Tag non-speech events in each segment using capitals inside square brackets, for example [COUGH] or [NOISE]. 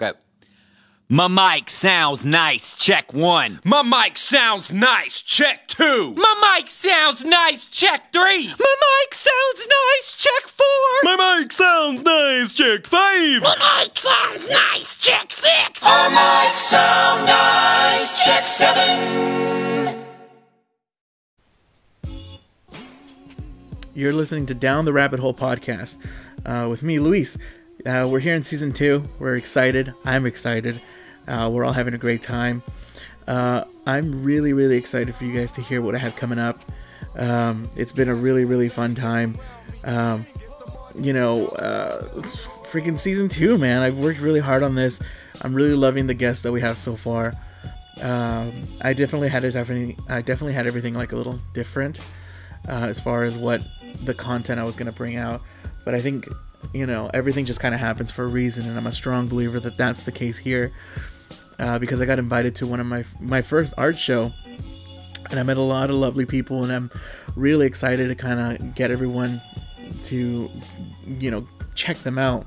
Okay. My mic sounds nice. Check one. My mic sounds nice. Check two. My mic sounds nice. Check three. My mic sounds nice. Check four. My mic sounds nice. Check five. My mic sounds nice. Check six. My mic sound nice. Check seven. You're listening to Down the Rabbit Hole podcast uh, with me, Luis. Uh, we're here in season two. We're excited. I'm excited. Uh, we're all having a great time. Uh, I'm really, really excited for you guys to hear what I have coming up. Um, it's been a really, really fun time. Um, you know, uh, it's freaking season two, man. I've worked really hard on this. I'm really loving the guests that we have so far. Um, I definitely had it. I definitely had everything like a little different uh, as far as what the content I was gonna bring out. But I think you know everything just kind of happens for a reason, and I'm a strong believer that that's the case here uh, because I got invited to one of my my first art show, and I met a lot of lovely people, and I'm really excited to kind of get everyone to you know check them out.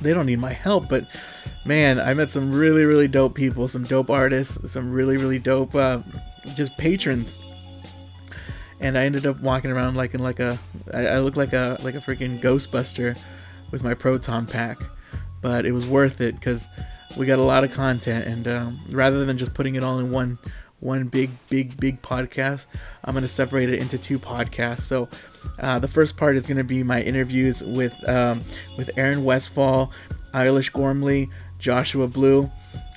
They don't need my help, but man, I met some really really dope people, some dope artists, some really really dope uh, just patrons. And I ended up walking around like in like a I, I looked like a like a freaking Ghostbuster with my proton pack, but it was worth it because we got a lot of content and um, rather than just putting it all in one one big big big podcast i'm going to separate it into two podcasts. So uh, the first part is going to be my interviews with um, with erin westfall eilish gormley joshua blue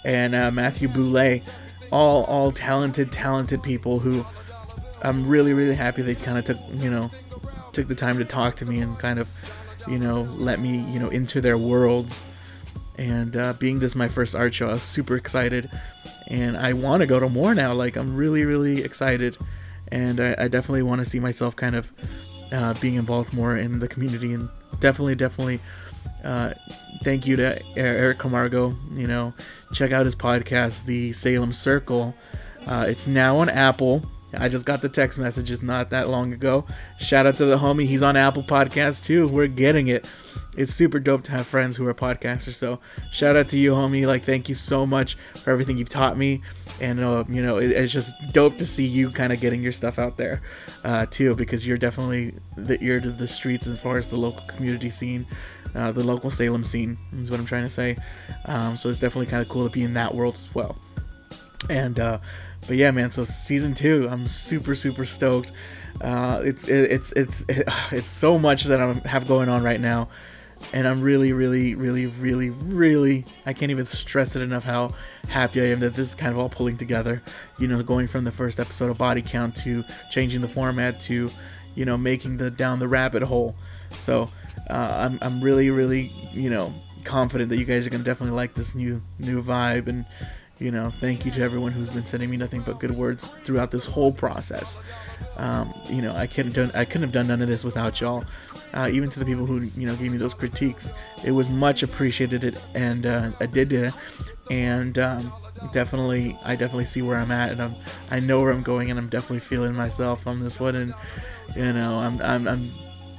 and uh, mathew boulay. All all talented talented people who i'm really really happy they kind of took you know took the time to talk to me and kind of you know let me you know into their worlds. And uh, being this my first art show i was super excited. And i want to go to more now like i'm really really excited. And i, I definitely want to see myself kind of uh, being involved more in the community. And definitely definitely uh, thank you to eric camargo you know. Check out his podcast the salem circle. Uh, it's now on apple I just got the text messages not that long ago. Shout out to the homie. He's on Apple Podcasts too. We're getting it. It's super dope to have friends who are podcasters. So shout out to you, homie. Like, thank you so much for everything you've taught me. And, uh, you know, it, it's just dope to see you kind of getting your stuff out there uh, too, because you're definitely the ear to the streets as far as the local community scene. Uh, the local Salem scene is what I'm trying to say. Um, so it's definitely kind of cool to be in that world as well. And uh, but yeah, man. So season two, I'm super super stoked. Uh, it's it, it's it's [SIGHS] it's so much that I have going on right now, and I'm really really really really really I can't even stress it enough how happy I am that this is kind of all pulling together. You know, going from the first episode of Body Count to changing the format to, you know, making the down the rabbit hole. So uh, I'm I'm really really you know confident that you guys are gonna definitely like this new new vibe and you know thank you to everyone who's been sending me nothing but good words throughout this whole process. Um, you know i couldn't done i couldn't have done none of this without y'all. Uh, even to the people who you know gave me those critiques it was much appreciated and uh, i did it. And um, definitely i definitely see where i'm at and i'm i know where i'm going and i'm definitely feeling myself on this one and you know i'm i'm, I'm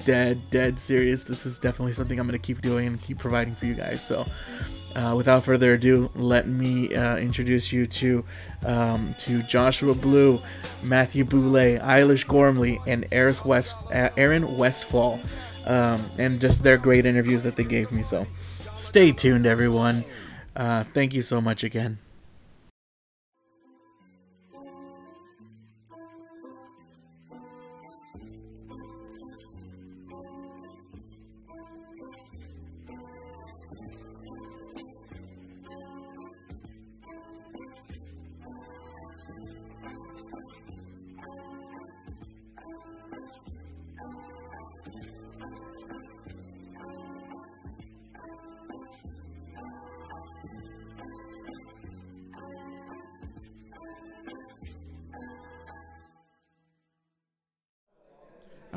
dead dead serious. This is definitely something i'm to keep doing and keep providing for you guys so uh, without further ado, let me uh, introduce you to um, to Joshua Blue, Mathew Boulay, Eilish Gormley, and West, uh, Erin Westfall, um, and just their great interviews that they gave me. So, stay tuned, everyone. Uh, thank you so much again.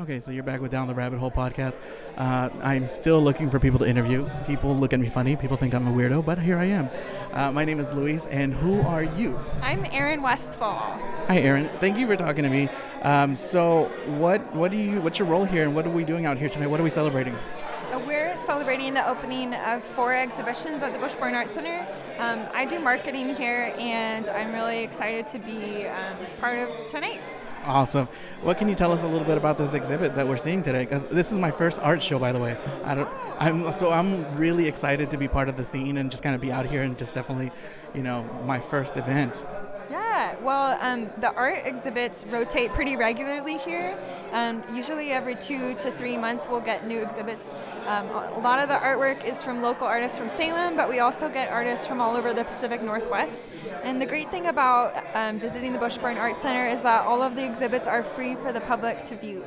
Okay, so you're back with Down the Rabbit Hole podcast. Uh, I'm still looking for people to interview. People look at me funny. People think I'm a weirdo, but here I am. Uh, my name is Luis, and who are you? I'm Erin Westfall. Hi, Erin. Thank you for talking to me. Um, so, what what do you what's your role here, and what are we doing out here tonight? What are we celebrating? We're celebrating the opening of four exhibitions at the Bush Barn Art Center. Um, I do marketing here, and I'm really excited to be um, part of tonight. Awesome. What can you tell us a little bit about this exhibit that we're seeing today? Because this is my first art show, by the way. I don't. I'm so I'm really excited to be part of the scene and just kind of be out here and just definitely, you know, my first event. Yeah, well, um, the art exhibits rotate pretty regularly here. Um, usually every two to three months, we'll get new exhibits. Um, a lot of the artwork is from local artists from Salem, but we also get artists from all over the Pacific Northwest. And the great thing about um, visiting the Bush Barn Art Center is that all of the exhibits are free for the public to view.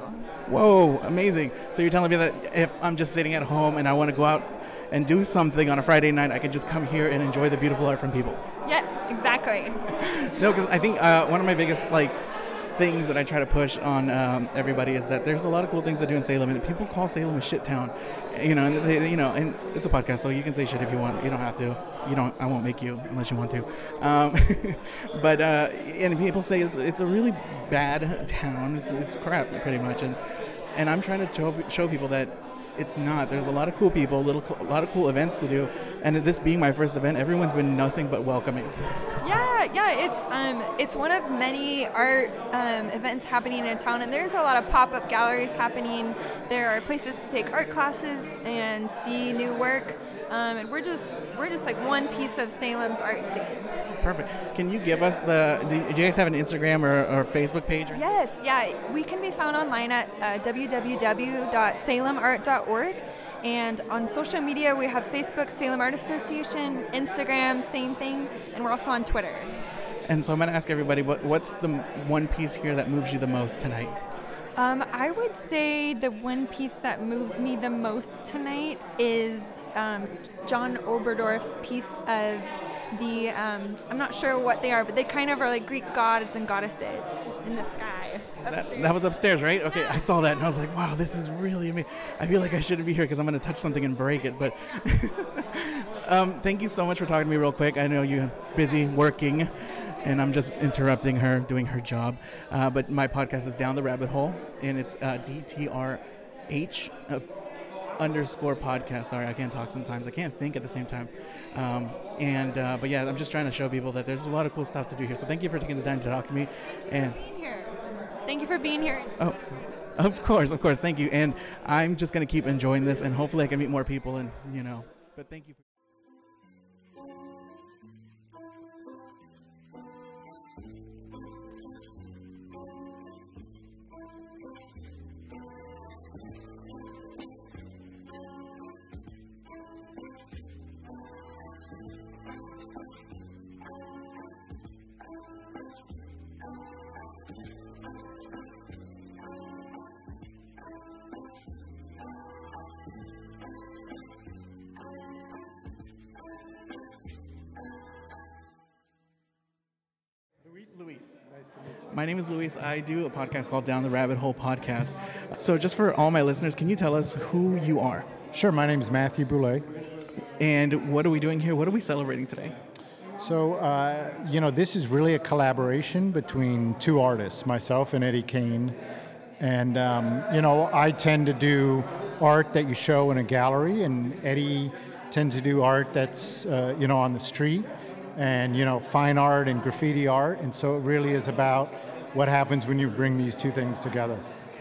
Whoa, amazing! So you're telling me that if I'm just sitting at home and I want to go out and do something on a Friday night, I can just come here and enjoy the beautiful art from people. Yeah, exactly. [LAUGHS] no, because I think uh, one of my biggest like things that I try to push on um, everybody is that there's a lot of cool things to do in Salem, and people call Salem a shit town. You know, and they, you know, and it's a podcast, so you can say shit if you want. You don't have to. You don't. I won't make you unless you want to. Um, [LAUGHS] but uh, and people say it's, it's a really bad town. It's, it's crap, pretty much, and and I'm trying to show, show people that it's not. There's a lot of cool people, a little, a lot of cool events to do, and this being my first event, everyone's been nothing but welcoming. Yeah, yeah, it's um, it's one of many art um, events happening in town, and there's a lot of pop-up galleries happening. There are places to take art classes and see new work, um, and we're just we're just like one piece of Salem's art scene. Perfect. Can you give us the? Do you guys have an Instagram or, or Facebook page? Yes, yeah, we can be found online at uh, www.salemart.org. And on social media, we have Facebook, Salem Art Association, Instagram, same thing, and we're also on Twitter. And so I'm going to ask everybody, what, what's the one piece here that moves you the most tonight? Um, I would say the one piece that moves me the most tonight is um, John Oberdorf's piece of the um, I'm not sure what they are, but they kind of are like Greek gods and goddesses in the sky. That, that, was upstairs, right? Okay, yeah. I saw that and I was like, wow, this is really amazing. I feel like I shouldn't be here because I'm going to touch something and break it. But [LAUGHS] um, thank you so much for talking to me real quick. I know you're busy working. And I'm just interrupting her doing her job. Uh, but my podcast is Down the Rabbit Hole, and it's uh, DTRH. Uh, underscore podcast. Sorry, I can't talk sometimes. I can't think at the same time. Um, and uh, but yeah, I'm just trying to show people that there's a lot of cool stuff to do here. So thank you for taking the time to talk to me. And being here. Thank you for being here. Oh. Of course, of course. Thank you. And I'm just going to keep enjoying this and hopefully I can meet more people and, you know, but thank you. Nice to meet you. My name is Luis. I do a podcast called Down the Rabbit Hole Podcast. So, just for all my listeners, can you tell us who you are? Sure. My name is Mathew Boulay. And what are we doing here? What are we celebrating today? So, uh, you know, this is really a collaboration between two artists, myself and Eddie Kane. And, um, you know, I tend to do art that you show in a gallery, and Eddie tends to do art that's, uh, you know, on the street and you know fine art and graffiti art and so it really is about what happens when you bring these two things together.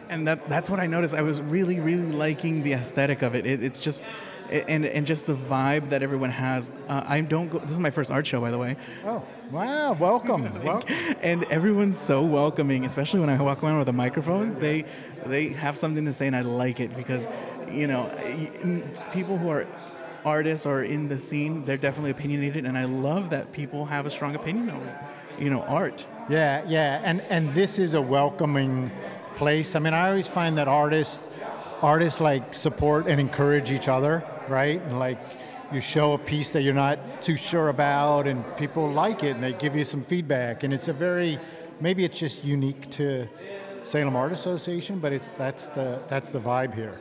And that that's what i noticed. I was really really liking the aesthetic of it, it it's just and and just the vibe that everyone has. Uh, i don't go this is my first art show by the way. Oh wow welcome, [LAUGHS] welcome. and everyone's so welcoming especially when i walk around with a microphone. They they have something to say and i like it because you know people who are artists or in the scene, they're definitely opinionated, and I love that people have a strong opinion over, you know, art. Yeah, yeah, and and this is a welcoming place. I mean, I always find that artists artists like support and encourage each other, right? And like you show a piece that you're not too sure about, and people like it, and they give you some feedback, and it's a very maybe it's just unique to Salem Art Association, but it's that's the that's the vibe here.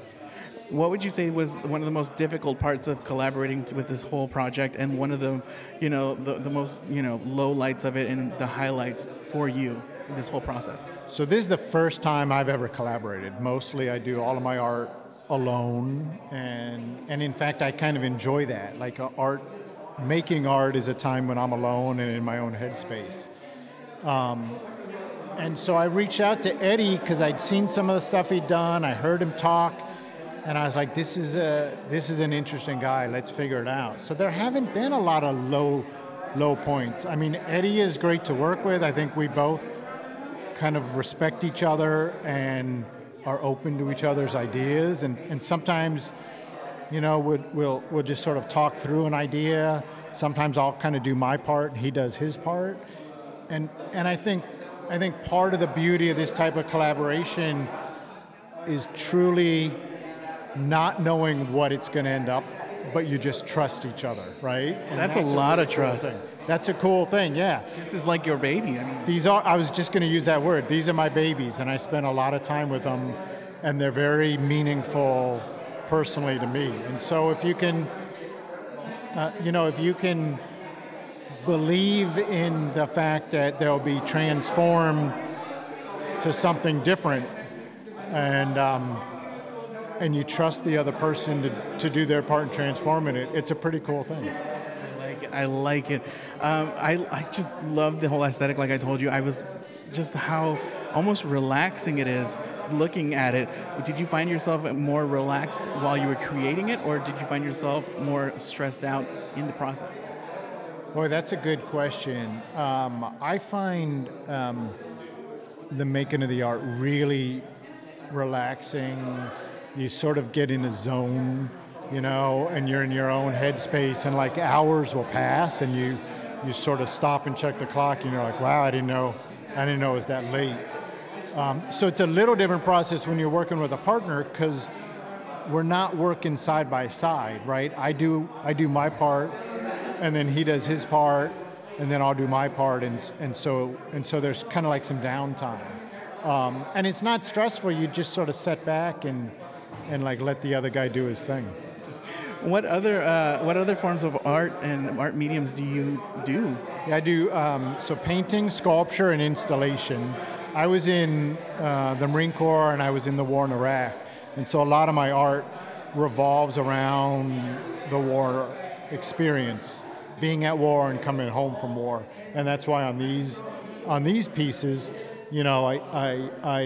What would you say was one of the most difficult parts of collaborating with this whole project, and one of the, you know, the, the most you know low lights of it and the highlights for you this whole process? So this is the first time I've ever collaborated. Mostly, I do all of my art alone, and and in fact, I kind of enjoy that. Like uh, art, making art is a time when I'm alone and in my own headspace. Um, and so I reached out to Eddie because I'd seen some of the stuff he'd done. I heard him talk, and I was like, "This is a this is an interesting guy. Let's figure it out." So there haven't been a lot of low low points. I mean, Eddie is great to work with. I think we both kind of respect each other and are open to each other's ideas, and, and sometimes, you know, we'll, we'll we'll just sort of talk through an idea. Sometimes I'll kind of do my part, and he does his part, and and I think I think part of the beauty of this type of collaboration is truly not knowing what it's going to end up, but you just trust each other, right? And That's a lot of trust. thing. That's a cool thing, yeah. This is like your baby. I mean, These are, I was just going to use that word. These are my babies, and I spend a lot of time with them, and they're very meaningful personally to me. And so if you can, uh, you know, if you can believe in the fact that they'll be transformed to something different, and um, and you trust the other person to, to do their part in transforming it, it's a pretty cool thing. I like it. I like it. Um, I, I just love the whole aesthetic. Like I told you, I was just how almost relaxing it is looking at it. Did you find yourself more relaxed while you were creating it, or did you find yourself more stressed out in the process? Boy, that's a good question. Um, I find um, the making of the art really relaxing. You sort of get in a zone, you know, and you're in your own headspace, and like hours will pass, and you you sort of stop and check the clock, and you're like, wow, I didn't know, I didn't know it was that late. Um, so it's a little different process when you're working with a partner because we're not working side by side, right? I do I do my part, and then he does his part, and then I'll do my part, and and so and so there's kind of like some downtime, um, and it's not stressful. You just sort of set back and and like let the other guy do his thing. What other uh, what other forms of art and art mediums do you do? Yeah, I do um, so painting, sculpture, and installation. I was in uh, the Marine Corps and I was in the war in Iraq, and so a lot of my art revolves around the war experience, being at war and coming home from war, and that's why on these on these pieces, you know, I I, I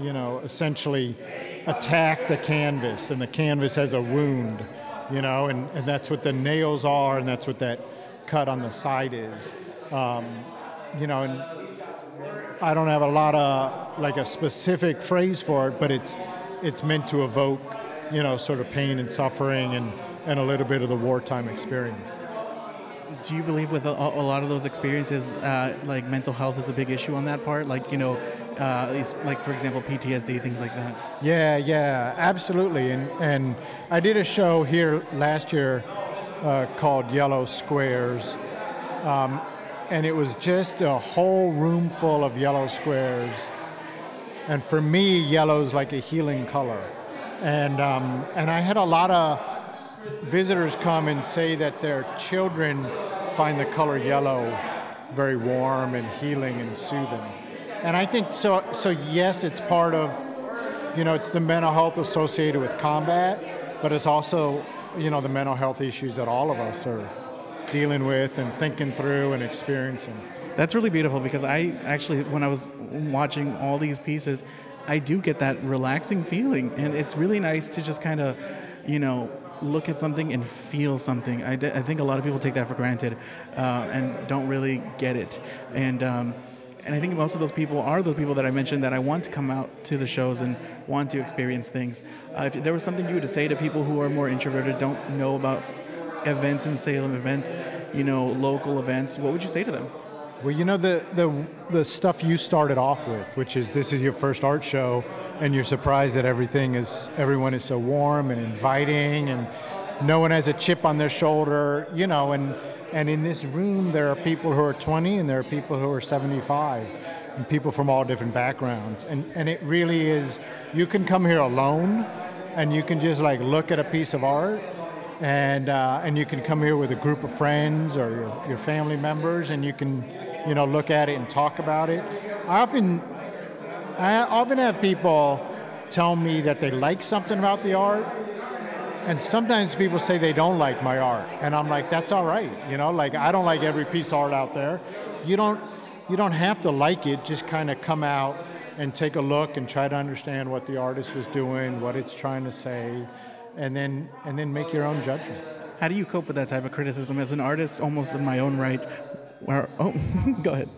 you know essentially attack the canvas, and the canvas has a wound, you know, and, and that's what the nails are, and that's what that cut on the side is, um, you know, and I don't have a lot of like a specific phrase for it, but it's it's meant to evoke, you know, sort of pain and suffering and, and a little bit of the wartime experience. Do you believe with a, a lot of those experiences, uh, like mental health is a big issue on that part? Like you know, uh, these- like for example PTSD, things like that. Yeah, yeah, absolutely. And and I did a show here last year uh, called Yellow Squares, um, and it was just a whole room full of yellow squares. And for me, yellow's like a healing color. And um, and I had a lot of visitors come and say that their children find the color yellow very warm and healing and soothing. And I think so. So yes, it's part of you know, it's the mental health associated with combat, but it's also, you know, the mental health issues that all of us are dealing with and thinking through and experiencing. That's really beautiful because I actually, when I was watching all these pieces, I do get that relaxing feeling, and it's really nice to just kind of, you know, look at something and feel something. I, d- I think a lot of people take that for granted uh, and don't really get it, and. Um, and I think most of those people are those people that I mentioned that I want to come out to the shows and want to experience things. Uh, if there was something you would say to people who are more introverted, don't know about events in Salem, events, you know, local events, what would you say to them? Well, you know the, the the stuff you started off with, which is this is your first art show, and you're surprised that everything is everyone is so warm and inviting, and no one has a chip on their shoulder, you know, and and in this room there are people who are 20 and there are people who are 75, and people from all different backgrounds, and and it really is you can come here alone, and you can just like look at a piece of art and uh, and you can come here with a group of friends or your, your family members, and you can, you know, look at it and talk about it. I often, I often have people tell me that they like something about the art, and sometimes people say they don't like my art, and I'm like, that's all right, you know. Like I don't like every piece of art out there. You don't, you don't have to like it. Just kind of come out and take a look and try to understand what the artist was doing, what it's trying to say, and then and then make your own judgment. How do you cope with that type of criticism as an artist, almost in my own right? Where, oh, [LAUGHS] go ahead.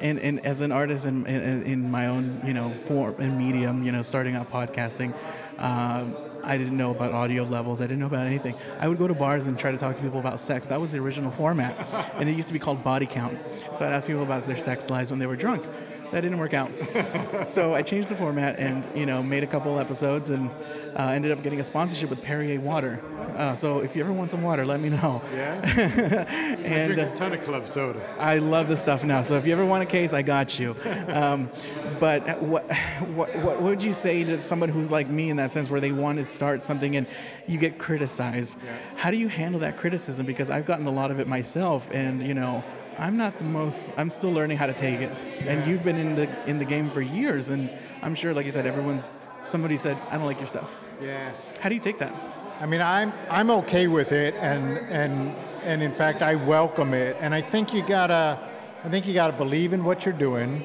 And, and as an artist in, in, in my own you know form and medium, you know, starting out podcasting, um, I didn't know about audio levels. I didn't know about anything. I would go to bars and try to talk to people about sex. That was the original format, and it used to be called body count. So I'd ask people about their sex lives when they were drunk. That didn't work out. [LAUGHS] so I changed the format and you know made a couple episodes and uh, ended up getting a sponsorship with Perrier Water. Uh, so if you ever want some water, let me know. Yeah. [LAUGHS] and drink a ton of club soda. I love this stuff now. So if you ever want a case, I got you. Um, but what, what what would you say to someone who's like me in that sense, where they want to start something and you get criticized? How do you handle that criticism? Because I've gotten a lot of it myself, and you know. I'm not the most. I'm still learning how to take it, and you've been in the in the game for years, and I'm sure, like you said, everyone's. Somebody said, "I don't like your stuff." Yeah. How do you take that? I mean, I'm I'm okay with it, and and and in fact, I welcome it. And I think you gotta, I think you gotta believe in what you're doing.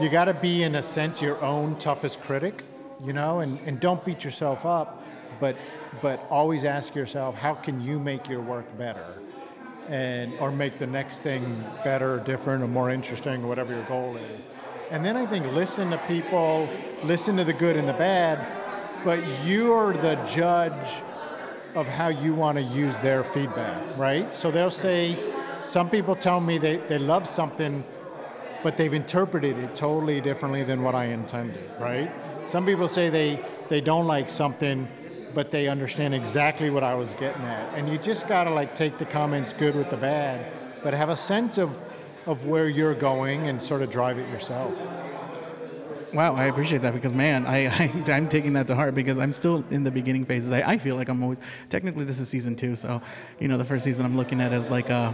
You gotta be, in a sense, your own toughest critic, you know, and and don't beat yourself up, but but always ask yourself, how can you make your work better, and or make the next thing better, different, or more interesting, or whatever your goal is. And then I think listen to people, listen to the good and the bad, but you're the judge of how you want to use their feedback, right? So they'll say, some people tell me they, they love something, but they've interpreted it totally differently than what I intended, right? Some people say they, they don't like something, but they understand exactly what I was getting at. And you just gotta like take the comments good with the bad, but have a sense of, of where you're going and sort of drive it yourself. Wow, I appreciate that because man, I, [LAUGHS] I am taking that to heart because I'm still in the beginning phases. I, I feel like I'm always technically this is season two, so you know the first season I'm looking at as like uh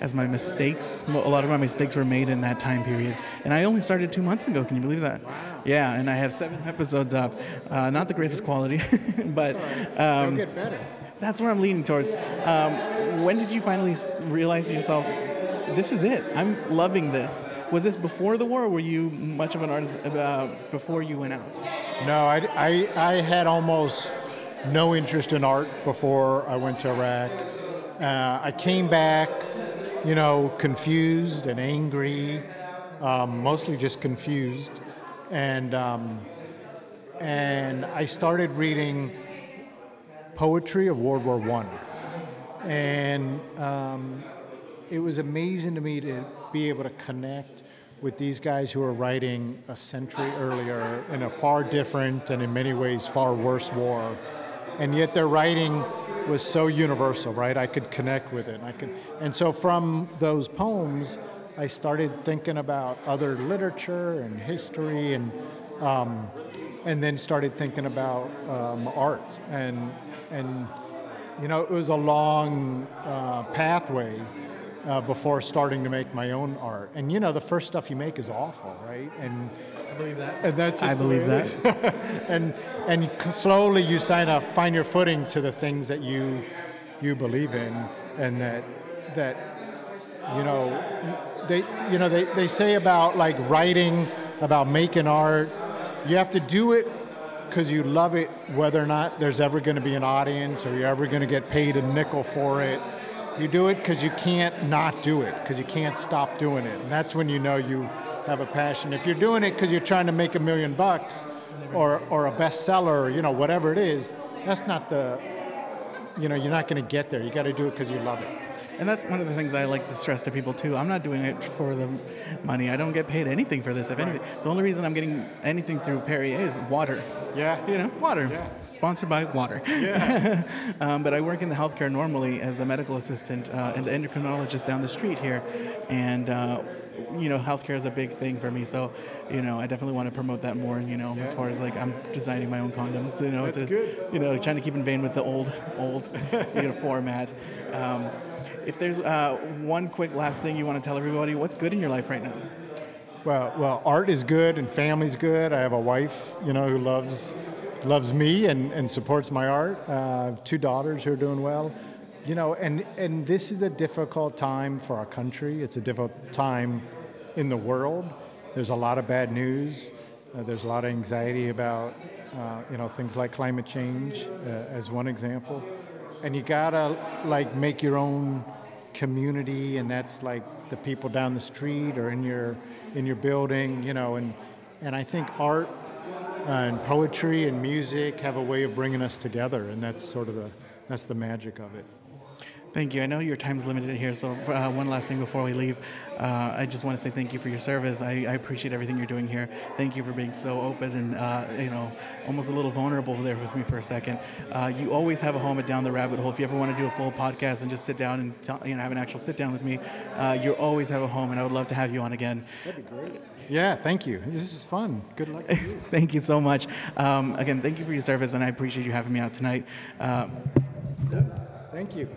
as my mistakes. A lot of my mistakes were made in that time period, and I only started two months ago. Can you believe that? Wow. Yeah, and I have seven episodes up. Uh, not the greatest quality, [LAUGHS] but um, get better. That's where I'm leaning towards. Um, when did you finally realize yourself, this is it? I'm loving this. Was this before the war, were you much of an artist uh, before you went out? No, I, I, I had almost no interest in art before I went to Iraq. Uh, I came back, you know, confused and angry, um, mostly just confused, and um, and I started reading poetry of World War One, and um, it was amazing to me to be able to connect with these guys who are writing a century earlier in a far different and in many ways far worse war. And yet their writing was so universal right? I could connect with it. I could, and so from those poems i started thinking about other literature and history and um, and then started thinking about um, art. And and you know it was a long uh, pathway uh, before starting to make my own art. And you know, the first stuff you make is awful, right? And I believe that. and that's just I believe way it that. is. [LAUGHS] and and slowly you sign up, find your footing to the things that you you believe in, and that that you know they you know they, they say about like writing, about making art, you have to do it because you love it, whether or not there's ever going to be an audience or you're ever going to get paid a nickel for it. You do it because you can't not do it, because you can't stop doing it. And that's when you know you have a passion. If you're doing it because you're trying to make a million bucks or, or a bestseller, or, you know, whatever it is, that's not the, you know, you're not going to get there. You got to do it because you love it. And that's one of the things I like to stress to people too. I'm not doing it for the money. I don't get paid anything for this. If anything, the only reason I'm getting anything through Perrier is water. Yeah. You know, water. Yeah. Sponsored by water. Yeah. [LAUGHS] um, but I work in the healthcare normally as a medical assistant uh, and endocrinologist down the street here, and. Uh, you know, healthcare is a big thing for me, so you know, I definitely want to promote that more. You know, as far as like I'm designing my own condoms. You know, That's to good. you know, trying to keep in vein with the old, old, [LAUGHS] you know, format. Um, if there's uh, one quick last thing you want to tell everybody, what's good in your life right now? Well, well, art is good and family's good. I have a wife, you know, who loves loves me and, and supports my art. Uh, two daughters who are doing well. You know, and and this is a difficult time for our country. It's a difficult time in the world. There's a lot of bad news. Uh, there's a lot of anxiety about, uh, you know, things like climate change, uh, as one example. And you gotta like make your own community, and that's like the people down the street or in your in your building, you know. And and I think art uh, and poetry and music have a way of bringing us together, and that's sort of the that's the magic of it. Thank you. I know your time's limited here, so uh, one last thing before we leave. Uh, I just want to say thank you for your service. I, I, appreciate everything you're doing here. Thank you for being so open and, uh, you know, almost a little vulnerable there with me for a second. Uh, you always have a home at Down the Rabbit Hole. If you ever want to do a full podcast and just sit down and t- you know, have an actual sit down with me, uh, you always have a home, and I would love to have you on again. That'd be great. Yeah, thank you. This is fun. Good luck. You. [LAUGHS] thank you so much. Um, again, thank you for your service, and I appreciate you having me out tonight. Um, thank you.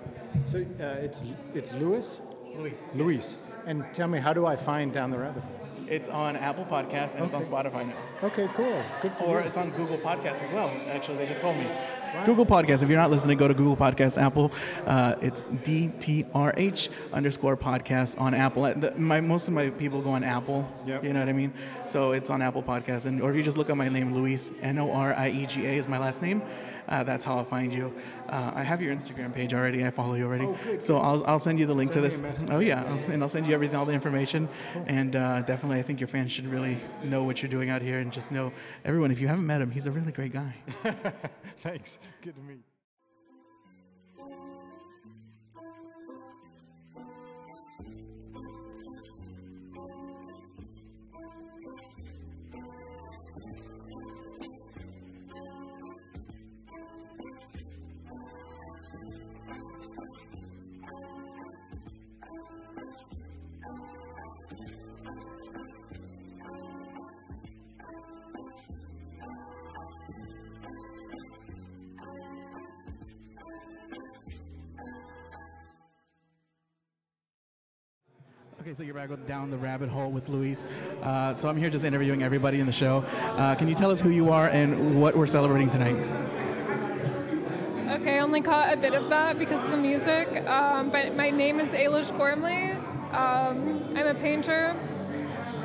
So uh, it's it's Luis. Luis. Luis. And tell me, how do I find Down the Rabbit Hole? It's on Apple Podcasts and okay. it's on Spotify now. Okay, cool. Good for Or you. it's on Google Podcasts as well. Actually, they just told me. Wow. Google Podcasts. If you're not listening, go to Google Podcasts, Apple. Uh, it's DTRH underscore podcast on Apple. The, my most of my people go on Apple. Yep. You know what I mean? So it's on Apple Podcasts, and or if you just look up my name, Luis N O R I E G A is my last name. Uh, that's how I'll find you. Uh, I have your Instagram page already. I follow you already. Oh, good, so I'll, I'll send you the link send to this. Oh yeah, I'll, and I'll send you everything, all the information. Cool. And uh, definitely, I think your fans should really know what you're doing out here, and just know everyone. If you haven't met him, he's a really great guy. [LAUGHS] Thanks. Good to meet. Okay, so you're back down the rabbit hole with Luis. Uh, so I'm here just interviewing everybody in the show. Uh, can you tell us who you are and what we're celebrating tonight? Okay, I only caught a bit of that because of the music. Um, but my name is Eilish Gormley. Um, I'm a painter.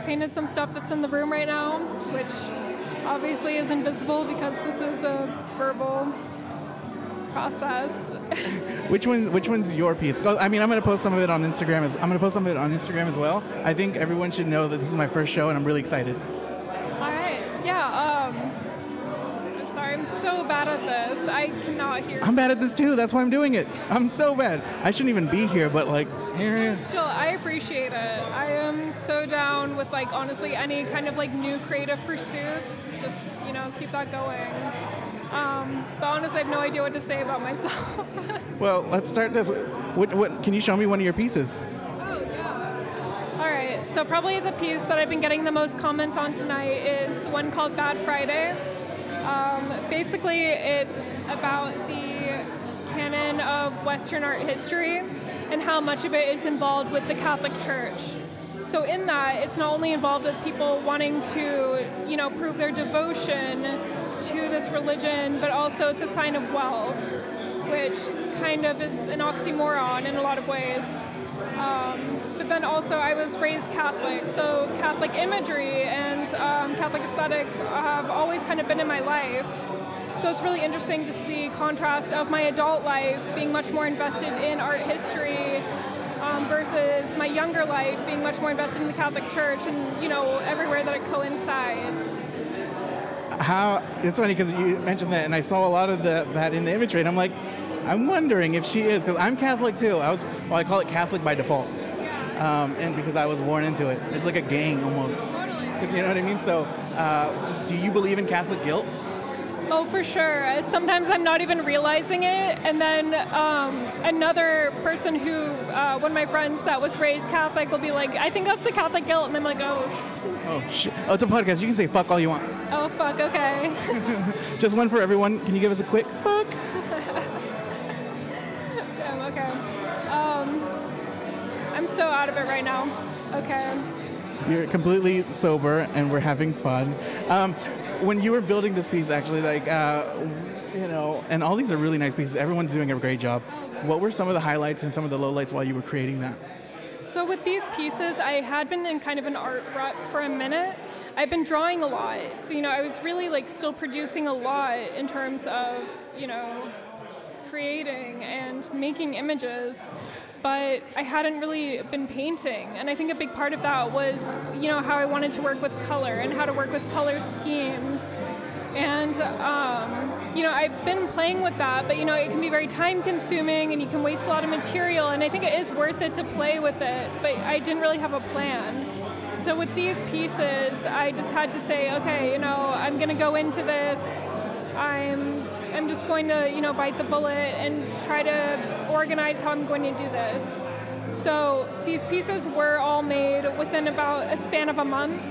Painted some stuff that's in the room right now, which obviously is invisible because this is a verbal process. which one? Which one's your piece? I mean, I'm going to post some of it on Instagram. As, I'm going to post some of it on Instagram as well. I think everyone should know that this is my first show, and I'm really excited. All right. Yeah. Um, I'm sorry. I'm so bad at this. I cannot hear. I'm bad at this too. That's why I'm doing it. I'm so bad. I shouldn't even be here, but like here. it is. Still, I appreciate it. I am so down with like honestly any kind of like new creative pursuits. Just you know, keep that going. Um, but honestly, I have no idea what to say about myself. [LAUGHS] well, let's start this. What, what, can you show me one of your pieces? Oh, yeah. All right, so probably the piece that I've been getting the most comments on tonight is the one called Bad Friday. Um, basically, it's about the canon of Western art history and how much of it is involved with the Catholic Church. So in that, it's not only involved with people wanting to, you know, prove their devotion to this religion, but also it's a sign of wealth, which kind of is an oxymoron in a lot of ways. Um, but then also, I was raised Catholic, so Catholic imagery and um, Catholic aesthetics have always kind of been in my life. So it's really interesting just the contrast of my adult life being much more invested in art history um, versus my younger life being much more invested in the Catholic Church and you know everywhere that it coincides how it's funny because you mentioned that, and I saw a lot of the, that in the imagery, and I'm like, I'm wondering if she is because I'm Catholic too. I was, well, I call it Catholic by default, um, and because I was born into it, it's like a gang almost. Totally. You know what I mean? So, uh, do you believe in Catholic guilt? Oh, for sure. Sometimes I'm not even realizing it. And then um, another person who, uh, one of my friends that was raised Catholic, will be like, I think that's the Catholic guilt. And I'm like, oh. Oh, shit. Oh, it's a podcast. You can say fuck all you want. Oh, fuck, okay. [LAUGHS] Just one for everyone. Can you give us a quick fuck? [LAUGHS] Damn, okay. Um, I'm so out of it right now. Okay. You're completely sober, and we're having fun. Um, when you were building this piece, actually, like, uh, you know, and all these are really nice pieces. Everyone's doing a great job. What were some of the highlights and some of the lowlights while you were creating that? So with these pieces, I had been in kind of an art rut for a minute. I've been drawing a lot, so you know, I was really like still producing a lot in terms of you know creating and making images, but I hadn't really been painting. And I think a big part of that was, you know, how I wanted to work with color and how to work with color schemes. And, um, you know, I've been playing with that, but, you know, it can be very time consuming and you can waste a lot of material. And I think it is worth it to play with it, but I didn't really have a plan. So with these pieces, I just had to say, okay, you know, I'm going to go into this. I'm I'm just going to, you know, bite the bullet and try to organize how I'm going to do this. So these pieces were all made within about a span of a month.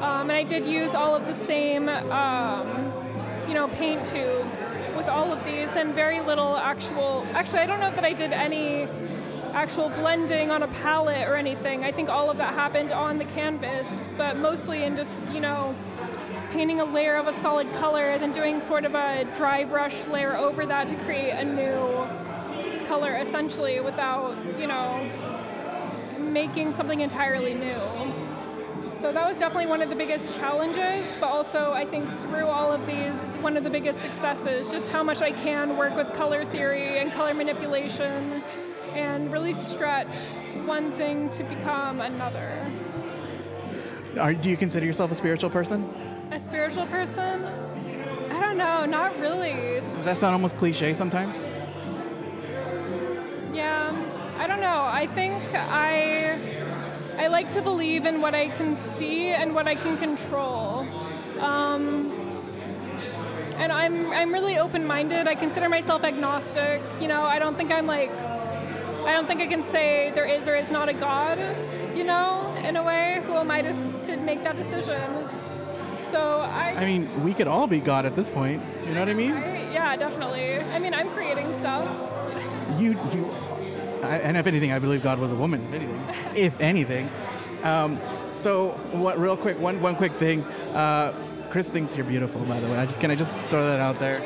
Um, and I did use all of the same, um, you know, paint tubes with all of these and very little actual, actually I don't know that I did any actual blending on a palette or anything. I think all of that happened on the canvas, but mostly in just, you know, painting a layer of a solid color, then doing sort of a dry brush layer over that to create a new color essentially without, you know, making something entirely new. So that was definitely one of the biggest challenges, but also I think through all of these, one of the biggest successes, just how much I can work with color theory and color manipulation and really stretch one thing to become another. Are, do you consider yourself a spiritual person? A spiritual person? I don't know, not really. Does that sound almost cliche sometimes? Yeah, I don't know. I think I I like to believe in what I can see and what I can control. Um, and I'm I'm really open-minded. I consider myself agnostic. You know, I don't think I'm like I don't think I can say there is or is not a God. You know, in a way, who am I to to make that decision? So I. I mean, we could all be God at this point. You know what I mean? I, yeah, definitely. I mean, I'm creating stuff. You, you, I, and if anything, I believe God was a woman. If anything, [LAUGHS] if anything. Um, so, what? Real quick, one one quick thing. Uh, Chris thinks you're beautiful, by the way. I just can I just throw that out there.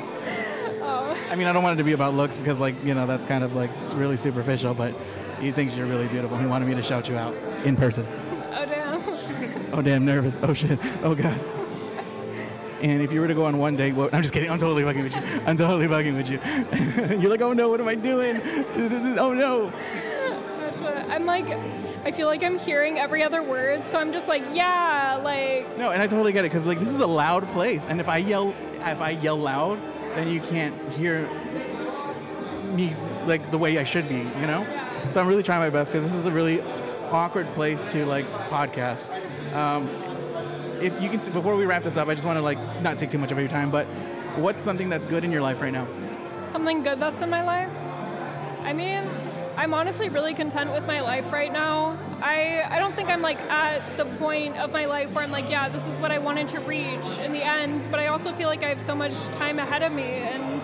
Oh. [LAUGHS] I mean, I don't want it to be about looks because, like, you know, that's kind of like really superficial. But he thinks you're really beautiful. He wanted me to shout you out in person. Oh damn. Oh damn, nervous. Oh shit. Oh god. And if you were to go on one date, what, I'm just kidding. I'm totally fucking with you. I'm totally fucking with you. [LAUGHS] You're like, oh no, what am I doing? Oh no. I'm like, I feel like I'm hearing every other word, so I'm just like, yeah, like, No, and I totally get it because like this is a loud place, and if I yell, if I yell loud, then you can't hear me like the way I should be, you know. So I'm really trying my best because this is a really awkward place to like podcast. Um, if you can, before we wrap this up, I just want to like not take too much of your time, but what's something that's good in your life right now? something good that's in my life. I mean, I'm honestly really content with my life right now. I, I don't think I'm like at the point of my life where I'm like, yeah, this is what I wanted to reach in the end, but I also feel like I have so much time ahead of me and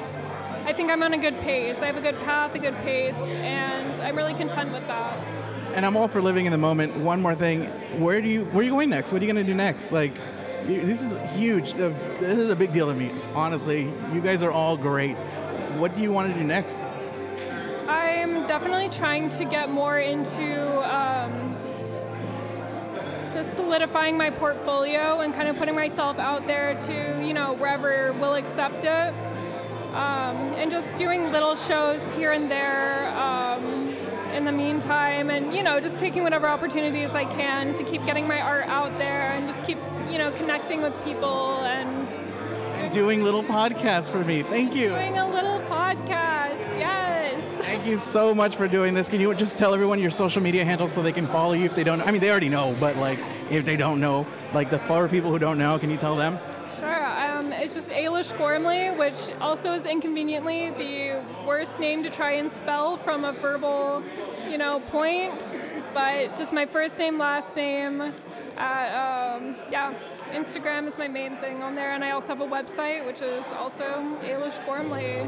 I think I'm on a good pace. I have a good path, a good pace, and I'm really content with that. And I'm all for living in the moment. One more thing, where do you where are you going next? What are you gonna do next? Like, this is huge. This is a big deal to me. Honestly, you guys are all great. What do you want to do next? I'm definitely trying to get more into um, just solidifying my portfolio and kind of putting myself out there to, you know, wherever will accept it. Um, and just doing little shows here and there um, in the meantime, and you know, just taking whatever opportunities I can to keep getting my art out there and just keep, you know, connecting with people and Doing little podcasts for me. Thank you. doing a little podcast. Yes. Thank you so much for doing this. Can you just tell everyone your social media handles so they can follow you if they don't? I mean, they already know, but like if they don't know, like the four people who don't know, can you tell them? Sure. Um, it's just Eilish Gormley, which also is inconveniently the worst name to try and spell from a verbal, you know, point. But just my first name, last name. At, um, yeah, Instagram is my main thing on there, and I also have a website, which is also Eilish Gormley.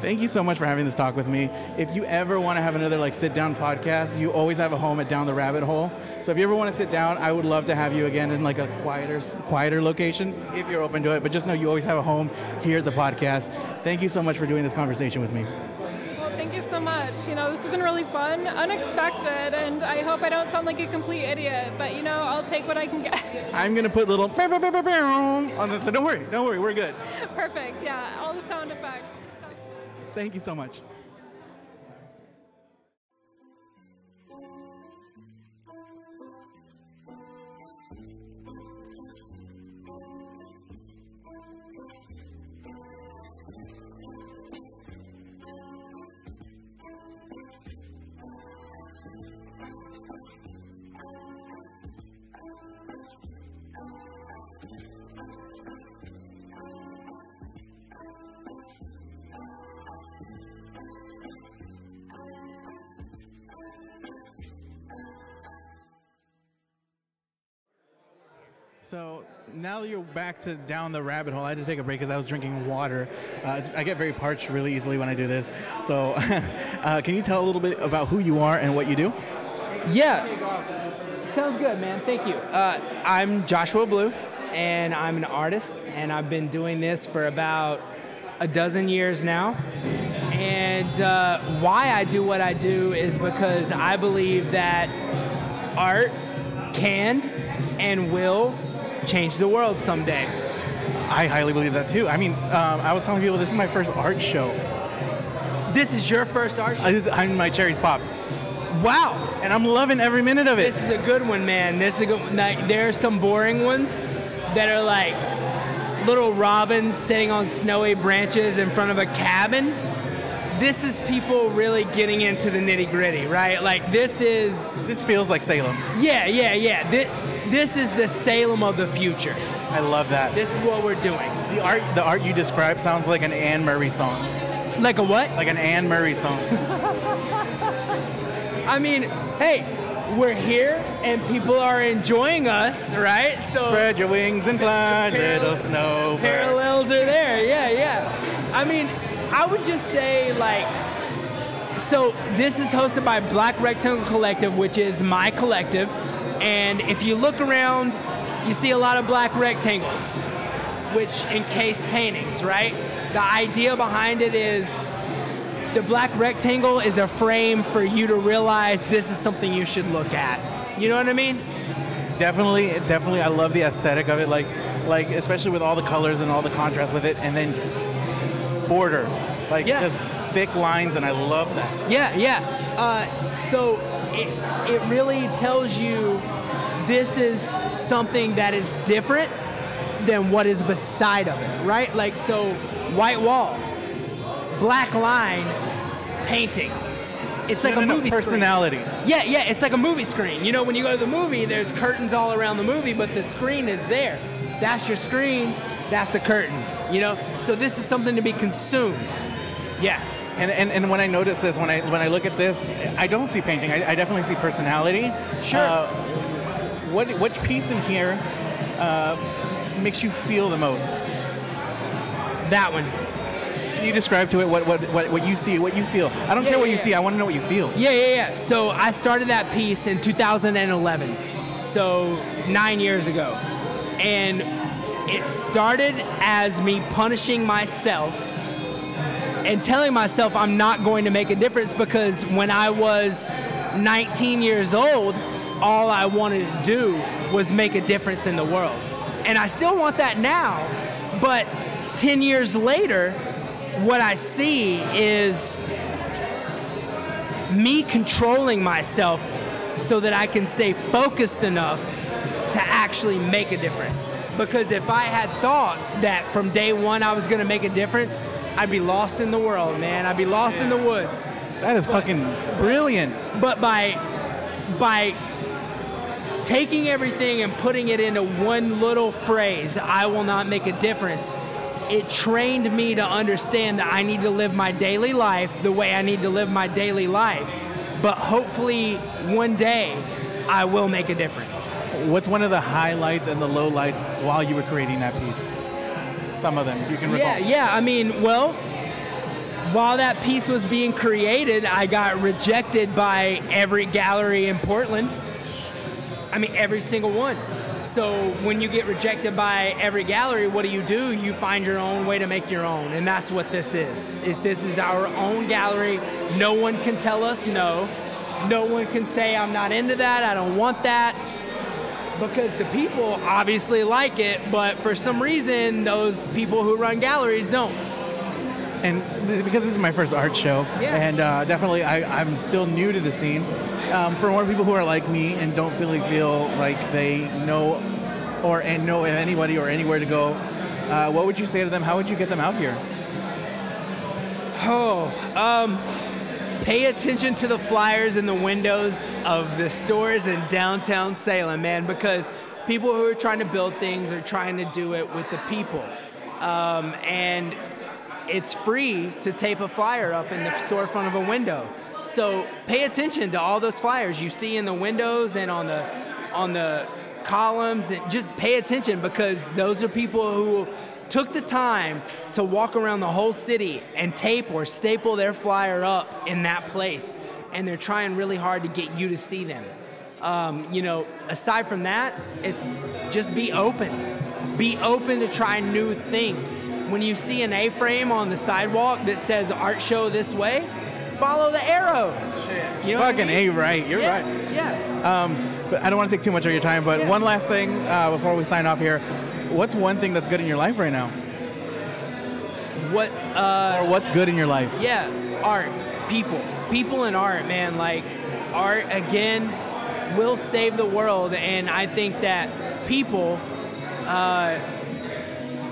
Thank you so much for having this talk with me. If you ever want to have another like sit down podcast, you always have a home at Down the Rabbit Hole. So if you ever want to sit down, I would love to have you again in like a quieter quieter location if you're open to it. But just know you always have a home here at the podcast. Thank you so much for doing this conversation with me. Been really fun, unexpected, and I hope I don't sound like a complete idiot, but you know, I'll take what I can get. [LAUGHS] I'm gonna put little on this. So don't worry, don't worry, we're good. Perfect, yeah, all the sound effects. Thank you so much. So now you're back to down the rabbit hole, I had to take a break because I was drinking water. Uh, I get very parched really easily when I do this. So, [LAUGHS] uh, can you tell a little bit about who you are and what you do? Yeah. Sounds good, man. Thank you. Uh, I'm Joshua Blue, and I'm an artist, and I've been doing this for about a dozen years now. And uh, why I do what I do is because I believe that art can and will change the world someday. I highly believe that too. I mean, um, I was telling people this is my first art show. This is your first art show? I just, I'm my cherries pop. Wow. And I'm loving every minute of it. This is a good one, man. This is a good like there are some boring ones that are like little robins sitting on snowy branches in front of a cabin. This is people really getting into the nitty gritty, right? Like this is This feels like Salem. yeah, yeah, yeah. This, this is the Salem of the future. I love that. This is what we're doing. The art, the art you describe sounds like an Anne Murray song. Like a what? Like an Anne Murray song. [LAUGHS] I mean, hey, we're here and people are enjoying us, right? So Spread your wings and fly, Parallel- little snow. parallels are there. Yeah, yeah. I mean, I would just say like, so this is hosted by Black Rectangle Collective, which is my collective, and if you look around, you see a lot of black rectangles, which encase paintings, right? The idea behind it is the black rectangle is a frame for you to realize this is something you should look at. You know what I mean? Definitely, definitely. I love the aesthetic of it. Like, like especially with all the colors and all the contrast with it, and then border, like Yeah. just thick lines, and I love that. Yeah, yeah. Uh, so it, it really tells you this is something that is different than what is beside of it, right? Like, so white wall, black line, painting. It's like No, a no, no, movie screen. personality. Yeah, yeah, it's like a movie screen. You know, when you go to the movie, there's curtains all around the movie, but the screen is there. That's your screen, that's the curtain, you know? So this is something to be consumed. Yeah. And, and, and when I notice this, when I when I look at this, I don't see painting. I, I definitely see personality. Sure. Uh, what which piece in here uh, makes you feel the most? That one. Can you describe to it what, what, what, what you see, what you feel? I don't Yeah, care what yeah, you yeah. see. I want to know what you feel. Yeah, yeah, yeah. So I started that piece in 2011, so nine years ago. And it started as me punishing myself and telling myself I'm not going to make a difference because when I was 19 years old, all I wanted to do was make a difference in the world. And I still want that now, but 10 years later, what I see is me controlling myself so that I can stay focused enough to actually make a difference. Because if I had thought that from day one I was gonna make a difference, I'd be lost in the world, man. I'd be lost in the woods. That is fucking brilliant. But by by taking everything and putting it into one little phrase, I will not make a difference. It trained me to understand that I need to live my daily life the way I need to live my daily life. But hopefully one day I will make a difference. What's one of the highlights and the lowlights while you were creating that piece? Some of them you can recall. Yeah, yeah. I mean, well, while that piece was being created, I got rejected by every gallery in Portland. I mean, every single one. So when you get rejected by every gallery, what do you do? You find your own way to make your own, and that's what this is. Is this is our own gallery? No one can tell us no. No one can say I'm not into that. I don't want that. Because the people obviously like it, but for some reason, those people who run galleries don't. and this, because this is my first art show, Yeah. and uh, definitely I, I'm still new to the scene. Um, for more people who are like me and don't really feel like they know or and know anybody or anywhere to go, uh, what would you say to them? How would you get them out here? Oh, um, pay attention to the flyers in the windows of the stores in downtown Salem, man, because people who are trying to build things are trying to do it with the people. Um, and it's free to tape a flyer up in the storefront of a window. So pay attention to all those flyers you see in the windows and on the on the columns and just pay attention because those are people who took the time to walk around the whole city and tape or staple their flyer up in that place and they're trying really hard to get you to see them um, you know aside from that it's just be open be open to try new things when you see an a-frame on the sidewalk that says art show this way follow the arrow you know what I Fucking mean? A, right. You're yeah, right. yeah Um, but I don't want to take too much of your time, but Yeah. one last thing uh, before we sign off here. What's one thing that's good in your life right now? what uh, Or what's good in your life? Yeah, art, people, people and art, man. Like art again will save the world, and I think that people, uh,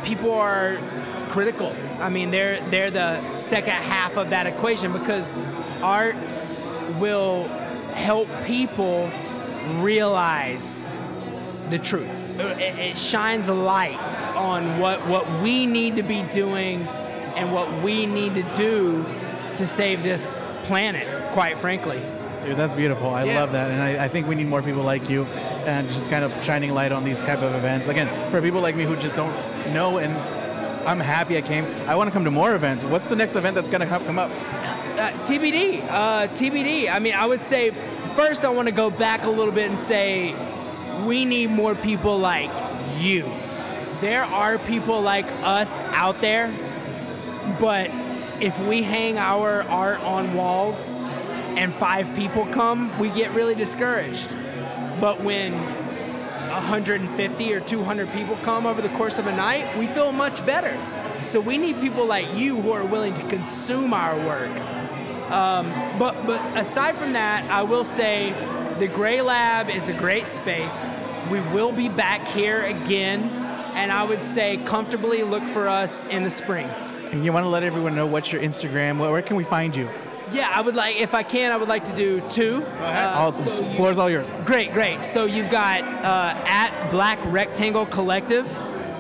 people are critical. I mean, they're they're the second half of that equation because art will help people realize the truth. It, it shines a light on what, what we need to be doing and what we need to do to save this planet, quite frankly. Dude, that's beautiful. I Yeah. love that, and I, I think we need more people like you, and just kind of shining light on these type of events. Again, for people like me who just don't know, and I'm happy I came. I want to come to more events. What's the next event that's gonna come come up? Uh, TBD, uh, TBD. I mean, I would say first I want to go back a little bit and say we need more people like you. There are people like us out there, but if we hang our art on walls and five people come, we get really discouraged. But when 150 or 200 people come over the course of a night, we feel much better. So we need people like you who are willing to consume our work. Um, but but aside from that, I will say the Gray Lab is a great space. We will be back here again, and I would say comfortably look for us in the spring. And you want to let everyone know what's your Instagram? Where, can we find you? Yeah, I would like, if I can, I would like to do two. Uh, all, so you- floor's all yours. Great, great. So you've got uh, at Black Rectangle Collective,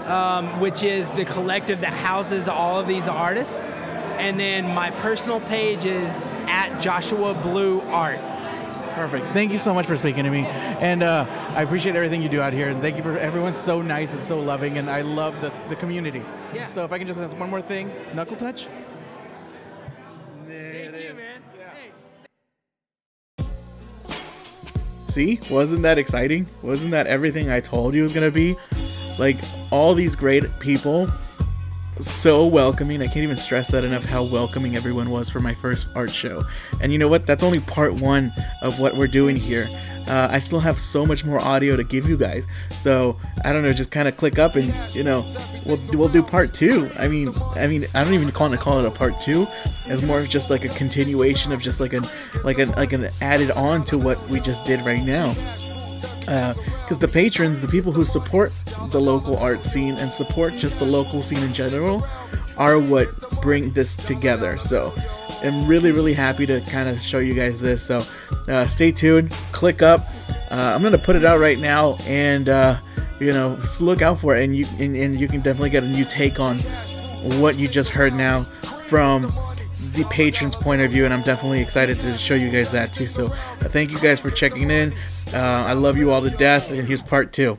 um, which is the collective that houses all of these artists. And then my personal page is at Joshua Blue Art. Perfect. Thank you so much for speaking to me, and uh, I appreciate everything you do out here. And thank you for everyone's so nice and so loving, and I love the, the community. Yeah. So if I can just ask one more thing, knuckle touch. Thank you, man. Hey. See, wasn't that exciting? Wasn't that everything I told you was gonna be? Like all these great people, so welcoming. I can't even stress that enough how welcoming everyone was for my first art show. And you know what? That's only part one of what we're doing here. Uh, I still have so much more audio to give you guys. So I don't know, just kind of click up and you know, we'll we'll do part two. I mean, I mean, I don't even want to call it a part two. It's more of just like a continuation of just like an like an like an added on to what we just did right now because the patrons, the people who support the local art scene and support just the local scene in general, are what bring this together. So I'm really, really happy to kind of show you guys this. So uh, stay tuned, click up. Uh, I'm gonna put it out right now, and uh, you know, look out for it, and you and, and you can definitely get a new take on what you just heard now from the patrons' point of view, and I'm definitely excited to show you guys that too. So, uh, thank you guys for checking in. Uh, I love you all to death, and here's part two.